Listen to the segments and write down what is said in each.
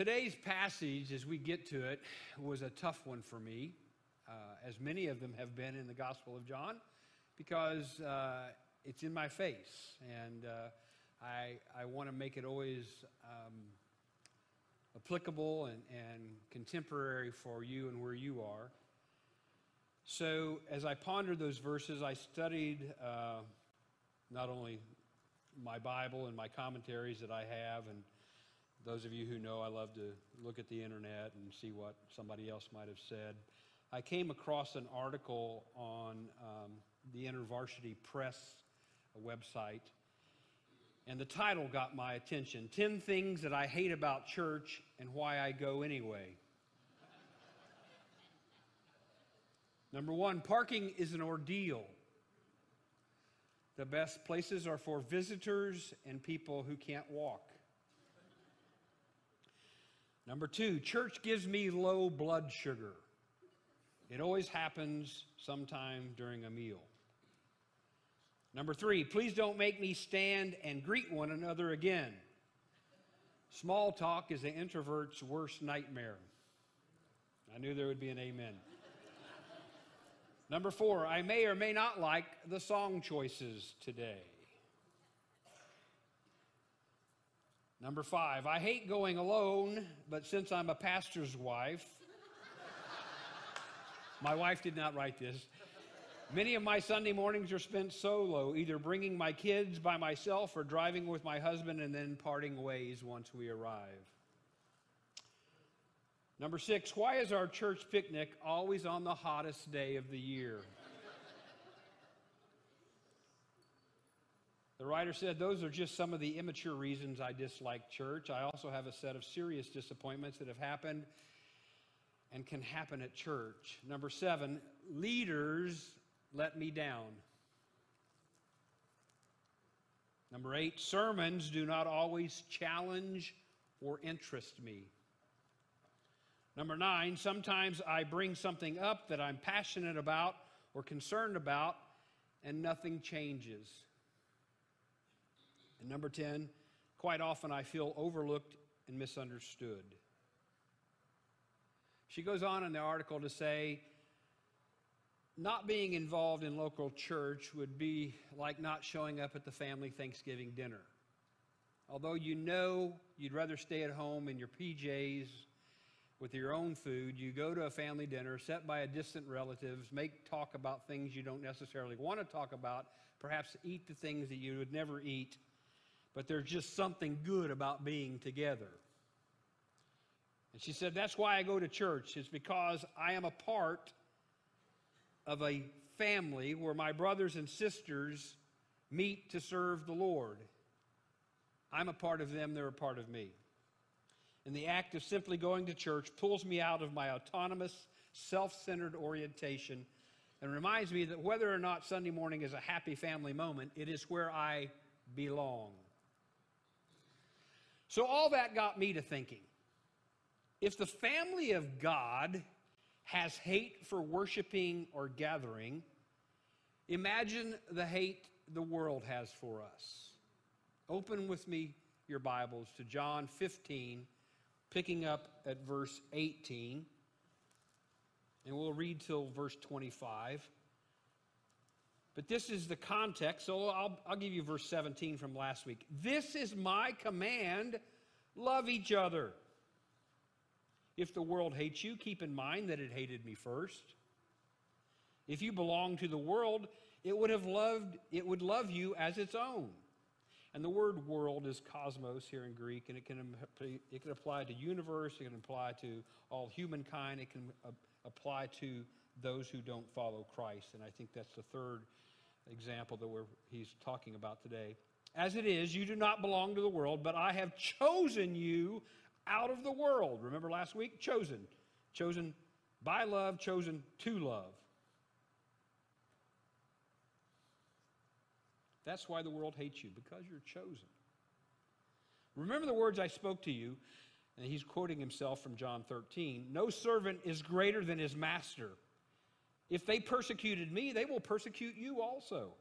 Today's passage, as we get to it, was a tough one for me, uh, as many of them have been in the Gospel of John, because uh, it's in my face. And uh, I, I want to make it always um, applicable and, and contemporary for you and where you are. So, as I pondered those verses, I studied uh, not only my Bible and my commentaries that I have, and those of you who know I love to look at the internet and see what somebody else might have said. I came across an article on um, the InterVarsity Press website, and the title got my attention 10 Things That I Hate About Church and Why I Go Anyway. Number one, parking is an ordeal. The best places are for visitors and people who can't walk. Number two, church gives me low blood sugar. It always happens sometime during a meal. Number three, please don't make me stand and greet one another again. Small talk is an introvert's worst nightmare. I knew there would be an amen. Number four, I may or may not like the song choices today. Number five, I hate going alone, but since I'm a pastor's wife, my wife did not write this. Many of my Sunday mornings are spent solo, either bringing my kids by myself or driving with my husband and then parting ways once we arrive. Number six, why is our church picnic always on the hottest day of the year? The writer said, Those are just some of the immature reasons I dislike church. I also have a set of serious disappointments that have happened and can happen at church. Number seven, leaders let me down. Number eight, sermons do not always challenge or interest me. Number nine, sometimes I bring something up that I'm passionate about or concerned about, and nothing changes. And number 10, quite often I feel overlooked and misunderstood. She goes on in the article to say, not being involved in local church would be like not showing up at the family Thanksgiving dinner. Although you know you'd rather stay at home in your PJs with your own food, you go to a family dinner set by a distant relatives, make talk about things you don't necessarily want to talk about, perhaps eat the things that you would never eat but there's just something good about being together. And she said, That's why I go to church, It's because I am a part of a family where my brothers and sisters meet to serve the Lord. I'm a part of them, they're a part of me. And the act of simply going to church pulls me out of my autonomous, self centered orientation and reminds me that whether or not Sunday morning is a happy family moment, it is where I belong. So, all that got me to thinking if the family of God has hate for worshiping or gathering, imagine the hate the world has for us. Open with me your Bibles to John 15, picking up at verse 18, and we'll read till verse 25. But this is the context, so I'll, I'll give you verse 17 from last week. This is my command love each other. If the world hates you, keep in mind that it hated me first. If you belong to the world, it would have loved it would love you as its own. And the word world is cosmos here in Greek, and it can, it can apply to universe, it can apply to all humankind, it can uh, apply to those who don't follow Christ. And I think that's the third example that we're, he's talking about today. As it is, you do not belong to the world, but I have chosen you out of the world. Remember last week? Chosen. Chosen by love, chosen to love. That's why the world hates you, because you're chosen. Remember the words I spoke to you, and he's quoting himself from John 13 No servant is greater than his master. If they persecuted me, they will persecute you also.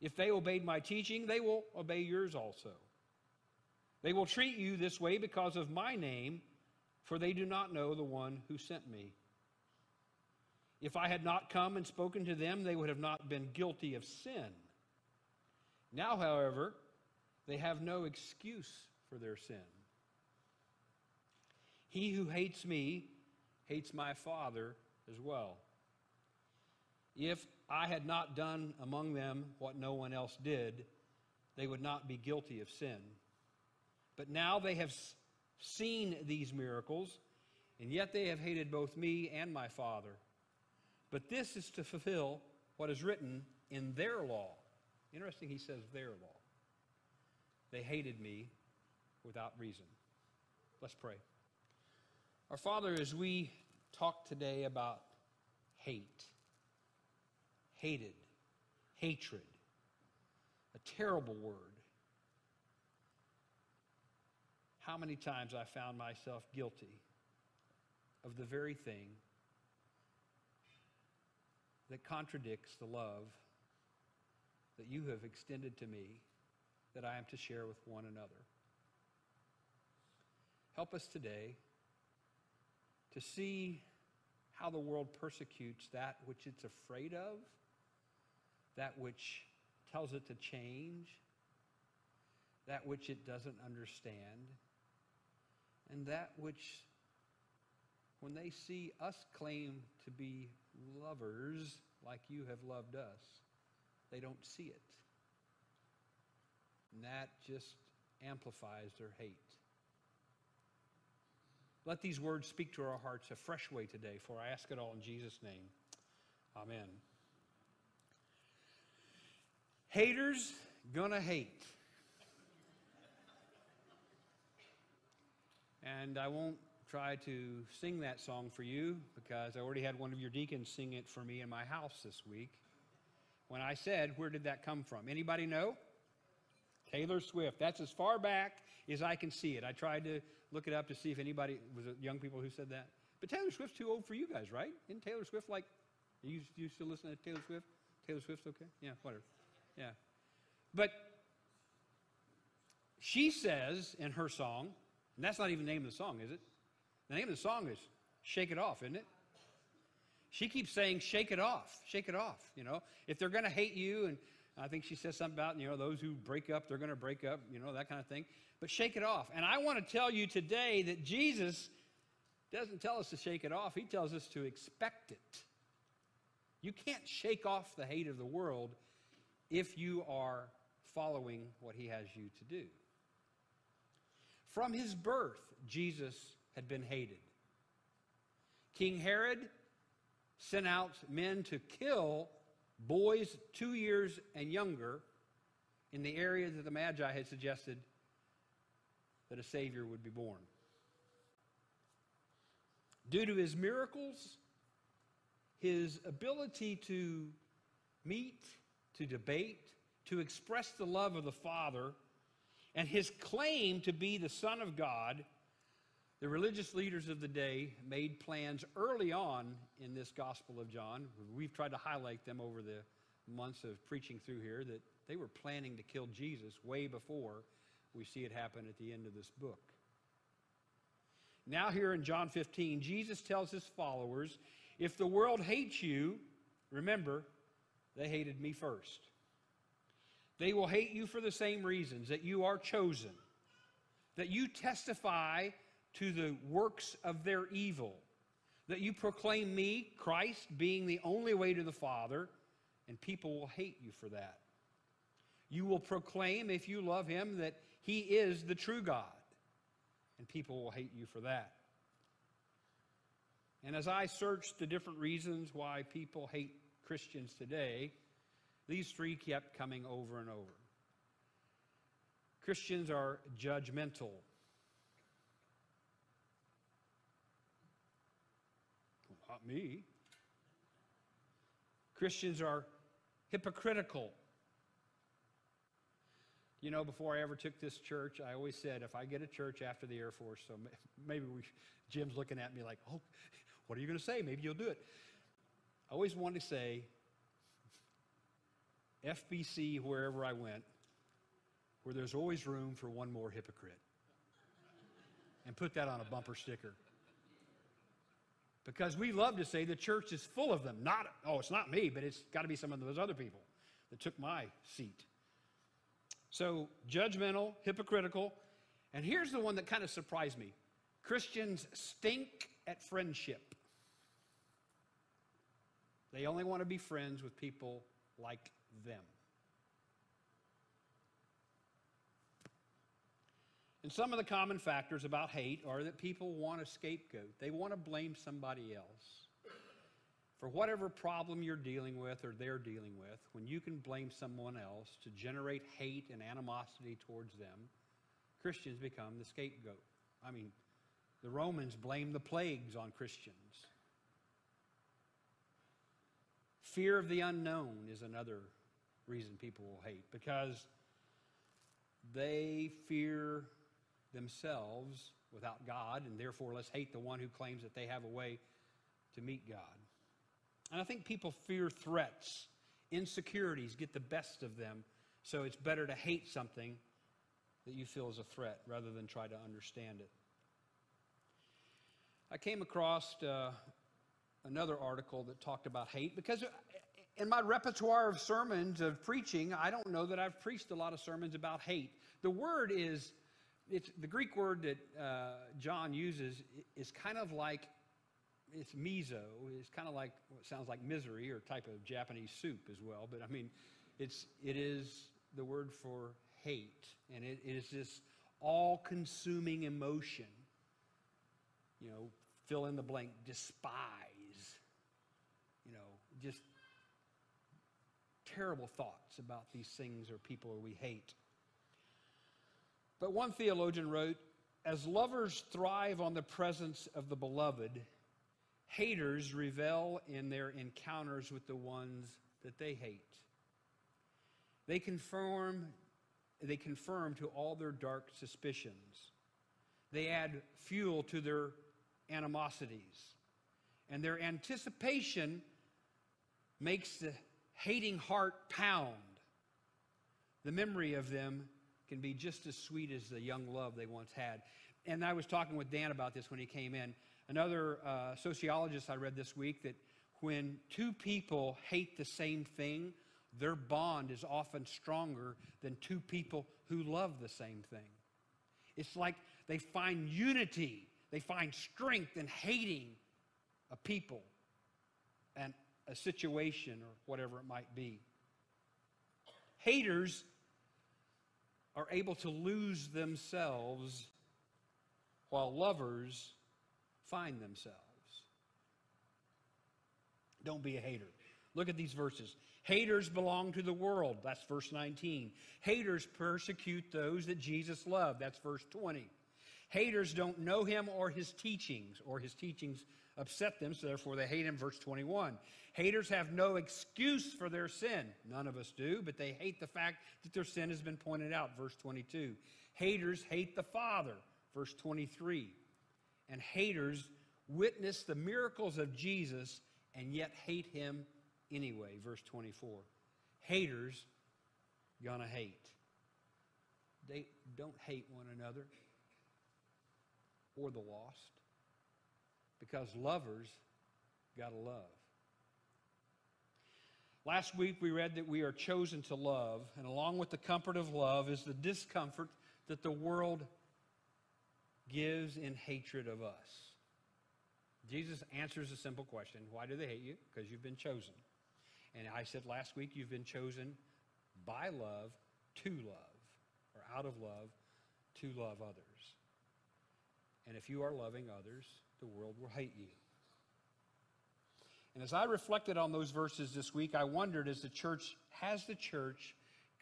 If they obeyed my teaching, they will obey yours also. They will treat you this way because of my name, for they do not know the one who sent me. If I had not come and spoken to them, they would have not been guilty of sin. Now, however, they have no excuse for their sin. He who hates me hates my Father as well. If I had not done among them what no one else did, they would not be guilty of sin. But now they have seen these miracles, and yet they have hated both me and my Father. But this is to fulfill what is written in their law. Interesting, he says their law. They hated me without reason. Let's pray. Our Father, as we talk today about hate, hated, hatred, a terrible word. How many times I found myself guilty of the very thing that contradicts the love that you have extended to me that I am to share with one another. Help us today to see how the world persecutes that which it's afraid of, that which tells it to change, that which it doesn't understand, and that which, when they see us claim to be lovers like you have loved us, they don't see it. And that just amplifies their hate. Let these words speak to our hearts a fresh way today, for I ask it all in Jesus' name. Amen. Haters gonna hate. And I won't try to sing that song for you because I already had one of your deacons sing it for me in my house this week. When I said, where did that come from? Anybody know? Taylor Swift. That's as far back as I can see it. I tried to look it up to see if anybody was it young people who said that. But Taylor Swift's too old for you guys, right? Isn't Taylor Swift like you you still listen to Taylor Swift? Taylor Swift's okay? Yeah, whatever. Yeah. But she says in her song, and that's not even the name of the song, is it? The name of the song is Shake It Off, isn't it? She keeps saying, Shake it off, shake it off. You know, if they're going to hate you, and I think she says something about, you know, those who break up, they're going to break up, you know, that kind of thing. But shake it off. And I want to tell you today that Jesus doesn't tell us to shake it off, He tells us to expect it. You can't shake off the hate of the world if you are following what He has you to do. From his birth, Jesus had been hated. King Herod sent out men to kill boys two years and younger in the area that the Magi had suggested that a Savior would be born. Due to his miracles, his ability to meet, to debate, to express the love of the Father, and his claim to be the Son of God, the religious leaders of the day made plans early on in this Gospel of John. We've tried to highlight them over the months of preaching through here that they were planning to kill Jesus way before we see it happen at the end of this book. Now, here in John 15, Jesus tells his followers if the world hates you, remember, they hated me first. They will hate you for the same reasons that you are chosen, that you testify to the works of their evil, that you proclaim me, Christ, being the only way to the Father, and people will hate you for that. You will proclaim, if you love him, that he is the true God, and people will hate you for that. And as I searched the different reasons why people hate Christians today, these three kept coming over and over. Christians are judgmental. Not me. Christians are hypocritical. You know, before I ever took this church, I always said if I get a church after the Air Force, so maybe we, Jim's looking at me like, oh, what are you going to say? Maybe you'll do it. I always wanted to say FBC, wherever I went, where there's always room for one more hypocrite. and put that on a bumper sticker. Because we love to say the church is full of them. Not, oh, it's not me, but it's got to be some of those other people that took my seat. So, judgmental, hypocritical. And here's the one that kind of surprised me Christians stink at friendship. They only want to be friends with people like them. And some of the common factors about hate are that people want a scapegoat. They want to blame somebody else. For whatever problem you're dealing with or they're dealing with, when you can blame someone else to generate hate and animosity towards them, Christians become the scapegoat. I mean, the Romans blamed the plagues on Christians. Fear of the unknown is another reason people will hate because they fear themselves without God, and therefore let's hate the one who claims that they have a way to meet God. And I think people fear threats, insecurities get the best of them, so it's better to hate something that you feel is a threat rather than try to understand it. I came across uh, another article that talked about hate because in my repertoire of sermons of preaching, I don't know that I've preached a lot of sermons about hate. The word is, it's the Greek word that uh, John uses is kind of like it's miso. It's kind of like sounds like misery or type of Japanese soup as well. But I mean, it's it is the word for hate, and it, it is this all-consuming emotion. You know, fill in the blank, despise. Just terrible thoughts about these things or people we hate. But one theologian wrote, as lovers thrive on the presence of the beloved, haters revel in their encounters with the ones that they hate. They confirm, they confirm to all their dark suspicions. They add fuel to their animosities. And their anticipation makes the hating heart pound. The memory of them can be just as sweet as the young love they once had. And I was talking with Dan about this when he came in. Another uh, sociologist I read this week that when two people hate the same thing, their bond is often stronger than two people who love the same thing. It's like they find unity, they find strength in hating a people and a situation or whatever it might be. Haters are able to lose themselves while lovers find themselves. Don't be a hater. Look at these verses. Haters belong to the world. That's verse 19. Haters persecute those that Jesus loved. That's verse 20. Haters don't know him or his teachings, or his teachings upset them, so therefore they hate him. Verse 21. Haters have no excuse for their sin. None of us do, but they hate the fact that their sin has been pointed out. Verse 22. Haters hate the Father. Verse 23. And haters witness the miracles of Jesus and yet hate him anyway. Verse 24. Haters gonna hate. They don't hate one another or the lost because lovers got to love. Last week we read that we are chosen to love, and along with the comfort of love is the discomfort that the world gives in hatred of us. Jesus answers a simple question Why do they hate you? Because you've been chosen. And I said last week, you've been chosen by love to love, or out of love to love others. And if you are loving others, the world will hate you. And as I reflected on those verses this week, I wondered as the church, has the church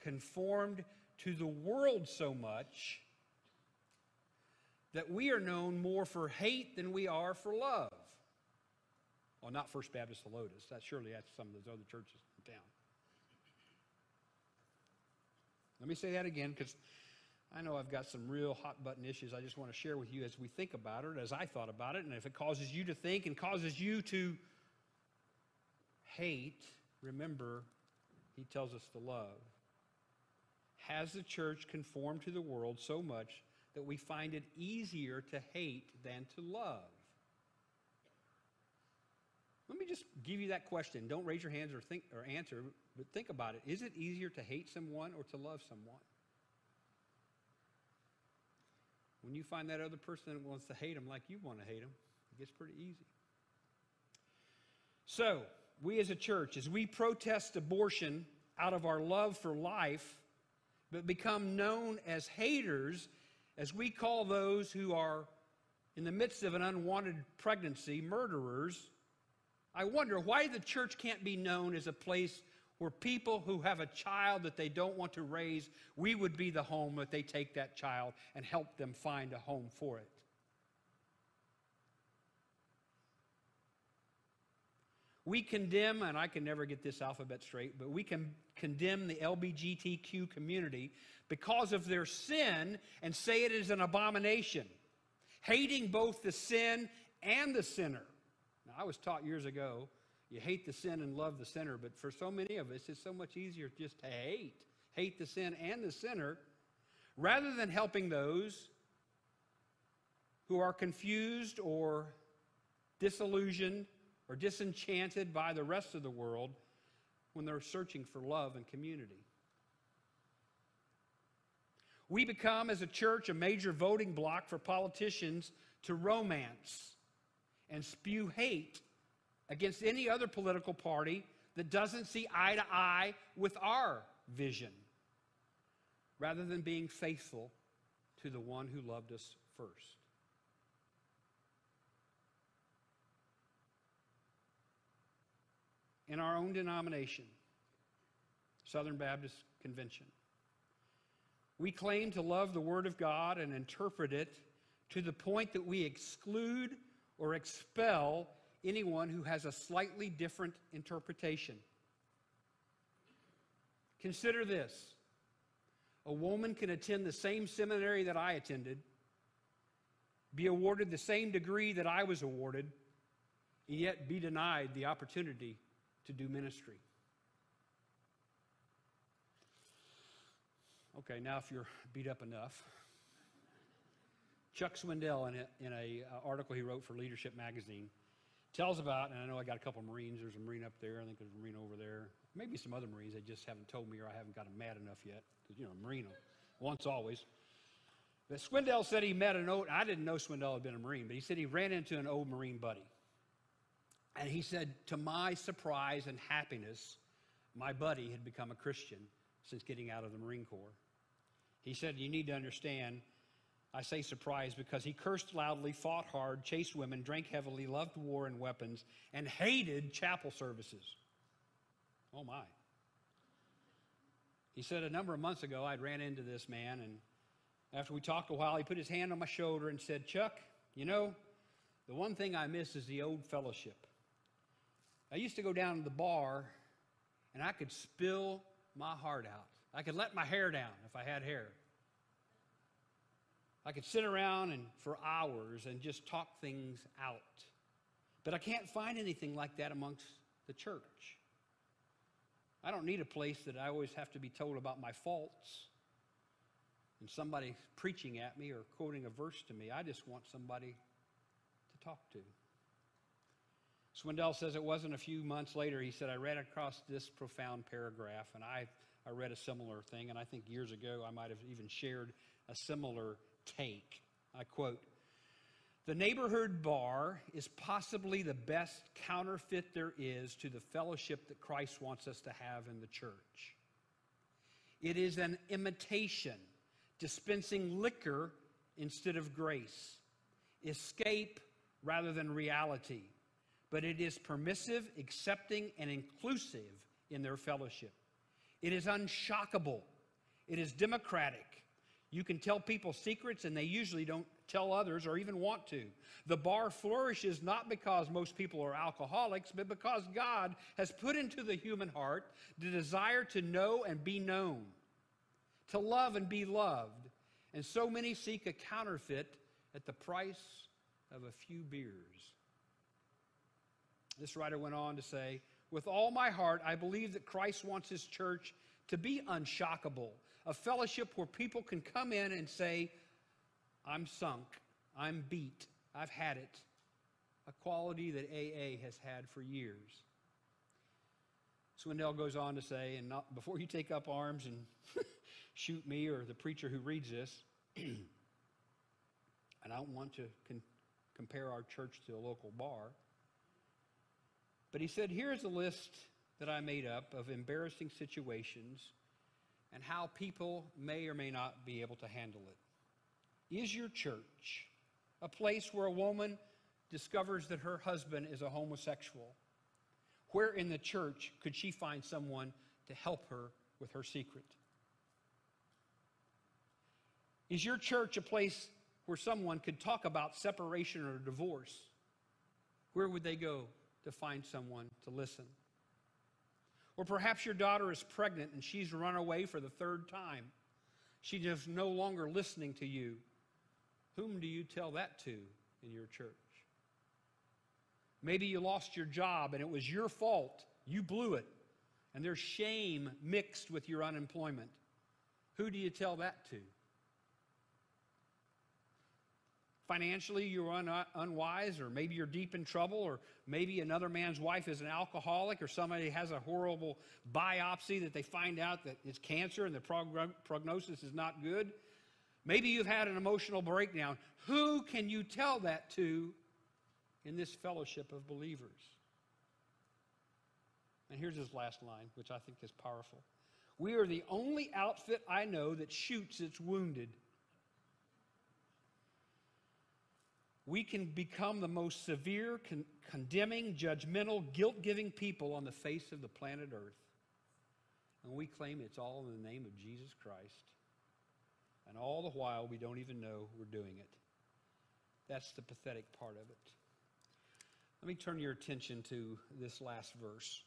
conformed to the world so much that we are known more for hate than we are for love? Well, not First Baptist Helotes. That surely that's some of those other churches in town. Let me say that again because I know I've got some real hot button issues I just want to share with you as we think about it, as I thought about it. And if it causes you to think and causes you to hate, remember, he tells us to love. Has the church conformed to the world so much that we find it easier to hate than to love. Let me just give you that question. Don't raise your hands or think or answer, but think about it. Is it easier to hate someone or to love someone? When you find that other person that wants to hate them like you want to hate them, it gets pretty easy. So, we as a church, as we protest abortion out of our love for life, but become known as haters, as we call those who are in the midst of an unwanted pregnancy murderers, I wonder why the church can't be known as a place where people who have a child that they don't want to raise, we would be the home that they take that child and help them find a home for it. We condemn, and I can never get this alphabet straight, but we can condemn the LBGTQ community because of their sin and say it is an abomination, hating both the sin and the sinner. Now, I was taught years ago you hate the sin and love the sinner, but for so many of us, it's so much easier just to hate. Hate the sin and the sinner rather than helping those who are confused or disillusioned or disenchanted by the rest of the world when they're searching for love and community. We become, as a church, a major voting block for politicians to romance and spew hate against any other political party that doesn't see eye to eye with our vision, rather than being faithful to the one who loved us first. In our own denomination, Southern Baptist Convention, we claim to love the Word of God and interpret it to the point that we exclude or expel anyone who has a slightly different interpretation. Consider this a woman can attend the same seminary that I attended, be awarded the same degree that I was awarded, and yet be denied the opportunity to do ministry. Okay, now if you're beat up enough, Chuck Swindoll, in an in a uh, article he wrote for Leadership Magazine, tells about, and I know I got a couple Marines. There's a Marine up there. I think there's a Marine over there. Maybe some other Marines. They just haven't told me or I haven't got them mad enough yet. Because, you know, Marine, once always. But Swindoll said he met an old, I didn't know Swindoll had been a Marine, but he said he ran into an old Marine buddy. And he said, to my surprise and happiness, my buddy had become a Christian since getting out of the Marine Corps. He said, You need to understand, I say surprised because he cursed loudly, fought hard, chased women, drank heavily, loved war and weapons, and hated chapel services. Oh my. He said a number of months ago, I'd ran into this man, and after we talked a while, he put his hand on my shoulder and said, Chuck, you know, the one thing I miss is the old fellowship. I used to go down to the bar, and I could spill my heart out. I could let my hair down if I had hair. I could sit around and for hours and just talk things out. But I can't find anything like that amongst the church. I don't need a place that I always have to be told about my faults and somebody preaching at me or quoting a verse to me. I just want somebody to talk to. Swindoll says it wasn't a few months later, he said, I read across this profound paragraph, and I, I read a similar thing, and I think years ago I might have even shared a similar take. I quote The neighborhood bar is possibly the best counterfeit there is to the fellowship that Christ wants us to have in the church. It is an imitation, dispensing liquor instead of grace, escape rather than reality. But it is permissive, accepting, and inclusive in their fellowship. It is unshockable. It is democratic. You can tell people secrets and they usually don't tell others or even want to. The bar flourishes not because most people are alcoholics, but because God has put into the human heart the desire to know and be known, to love and be loved. And so many seek a counterfeit at the price of a few beers. This writer went on to say, With all my heart, I believe that Christ wants his church to be unshockable, a fellowship where people can come in and say, I'm sunk, I'm beat, I've had it. A quality that AA has had for years. Swindoll goes on to say, and not, before you take up arms and shoot me or the preacher who reads this, and I don't want to con- compare our church to a local bar, but he said, here's a list that I made up of embarrassing situations and how people may or may not be able to handle it. Is your church a place where a woman discovers that her husband is a homosexual? Where in the church could she find someone to help her with her secret? Is your church a place where someone could talk about separation or divorce? Where would they go to find someone to listen? Or perhaps your daughter is pregnant and she's run away for the third time. She's just no longer listening to you. Whom do you tell that to in your church? Maybe you lost your job and it was your fault. You blew it. And there's shame mixed with your unemployment. Who do you tell that to? Financially, you're un- uh, unwise, or maybe you're deep in trouble, or maybe another man's wife is an alcoholic, or somebody has a horrible biopsy that they find out that it's cancer and the prog- prognosis is not good. Maybe you've had an emotional breakdown. Who can you tell that to in this fellowship of believers? And here's his last line, which I think is powerful. We are the only outfit I know that shoots its wounded. We can become the most severe, con- condemning, judgmental, guilt giving people on the face of the planet Earth. And we claim it's all in the name of Jesus Christ. And all the while, we don't even know we're doing it. That's the pathetic part of it. Let me turn your attention to this last verse.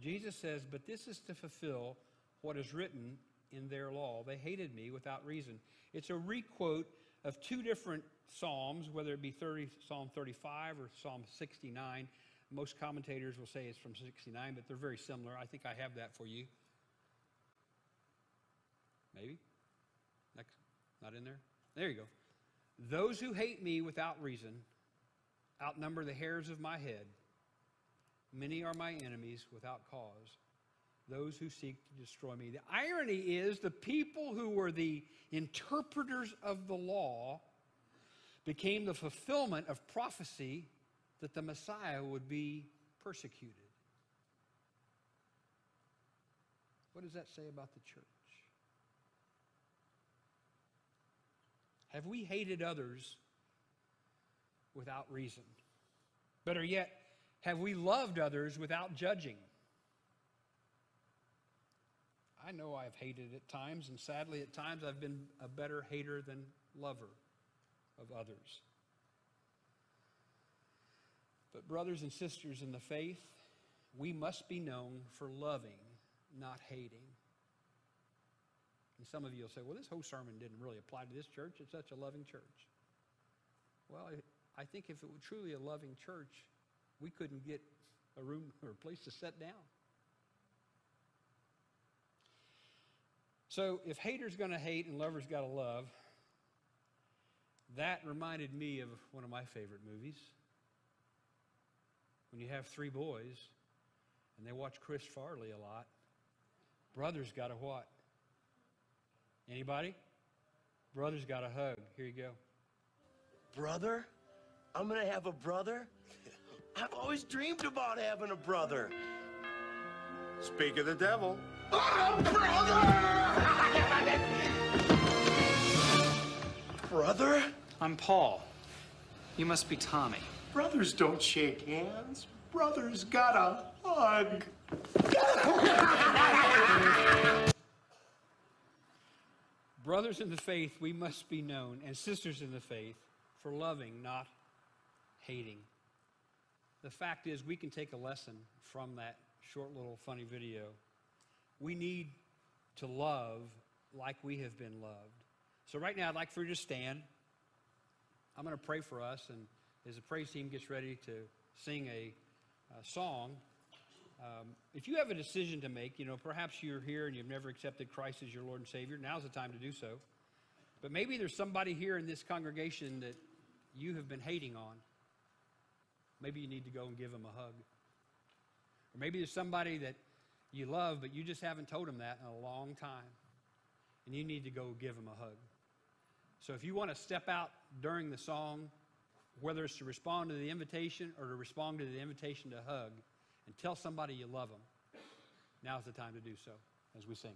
Jesus says, But this is to fulfill what is written in their law. They hated me without reason. It's a requote of two different Psalms, whether it be 30, Psalm 35 or Psalm 69. Most commentators will say it's from 69, but they're very similar. I think I have that for you. Maybe? Next, not in there? There you go. Those who hate me without reason outnumber the hairs of my head. Many are my enemies without cause those who seek to destroy me. The irony is the people who were the interpreters of the law became the fulfillment of prophecy that the Messiah would be persecuted. What does that say about the church? Have we hated others without reason? Better yet, have we loved others without judging? I know I've hated at times, and sadly, at times, I've been a better hater than lover of others. But, brothers and sisters in the faith, we must be known for loving, not hating. And some of you will say, well, this whole sermon didn't really apply to this church. It's such a loving church. Well, I think if it were truly a loving church, we couldn't get a room or a place to sit down. So if haters going to hate and lovers got to love, that reminded me of one of my favorite movies. When you have three boys and they watch Chris Farley a lot, brothers got to what? Anybody? Brothers got a hug. Here you go. Brother? I'm gonna have a brother? I've always dreamed about having a brother. Speak of the devil. Brother? I'm Paul. You must be Tommy. Brothers don't shake hands. Brothers gotta hug. Brothers in the faith, we must be known, and sisters in the faith, for loving, not hating. The fact is, we can take a lesson from that short little funny video. We need to love like we have been loved. So, right now, I'd like for you to stand. I'm going to pray for us, and as the praise team gets ready to sing a, a song, um, if you have a decision to make, you know, perhaps you're here and you've never accepted Christ as your Lord and Savior, now's the time to do so. But maybe there's somebody here in this congregation that you have been hating on. Maybe you need to go and give them a hug. Or maybe there's somebody that you love, but you just haven't told them that in a long time. And you need to go give them a hug. So if you want to step out during the song, whether it's to respond to the invitation or to respond to the invitation to hug, and tell somebody you love them, now's the time to do so as we sing.